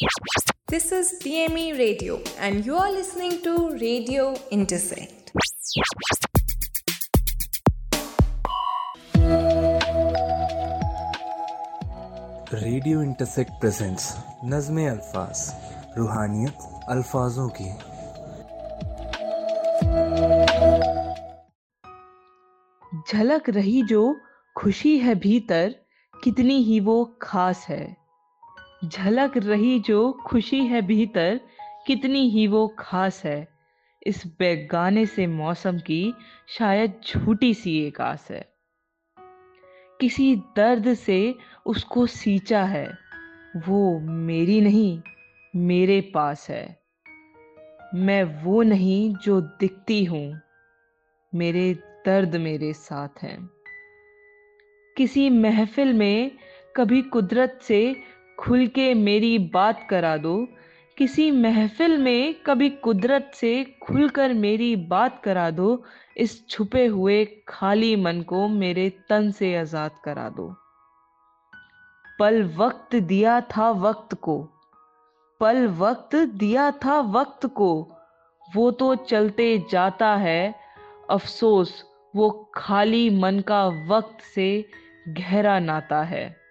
This is DME Radio, and you are listening to Radio Intersect. Radio Intersect presents नज़म अल्फाज रूहानियत अल्फाजों की झलक रही जो खुशी है भीतर कितनी ही वो खास है झलक रही जो खुशी है भीतर, कितनी ही वो खास है। इस बेगाने से मौसम की शायद झूठी सी एक आस है। किसी दर्द से उसको सींचा है। वो मेरी नहीं, मेरे पास है। मैं वो नहीं जो दिखती हूँ। मेरे दर्द मेरे साथ हैं। किसी महफिल में कभी कुदरत से खुल के मेरी बात करा दो। किसी महफिल में कभी कुदरत से खुलकर मेरी बात करा दो। इस छुपे हुए खाली मन को मेरे तन से आज़ाद करा दो। पल वक्त दिया था वक्त को। पल वक्त दिया था वक्त को। वो तो चलते जाता है। अफसोस, वो खाली मन का वक्त से गहरा नाता है।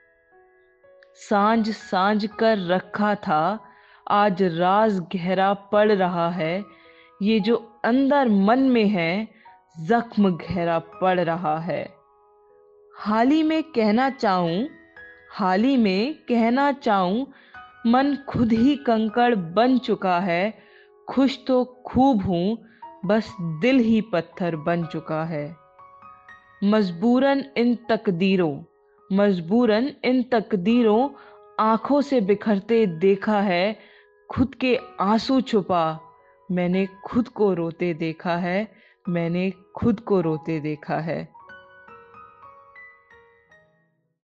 साँझ साँझ कर रखा था। आज राज गहरा पड़ रहा है। ये जो अंदर मन में है, जख्म गहरा पड़ रहा है। हाल ही में कहना चाहूँ, हाल ही में कहना चाहूँ, मन खुद ही कंकड़ बन चुका है। खुश तो खूब हूँ, बस दिल ही पत्थर बन चुका है। मजबूरन इन तकदीरों मजबूरन इन तकदीरों आँखों से बिखरते देखा है, खुद के आँसू छुपा। मैंने खुद को रोते देखा है, मैंने खुद को रोते देखा है।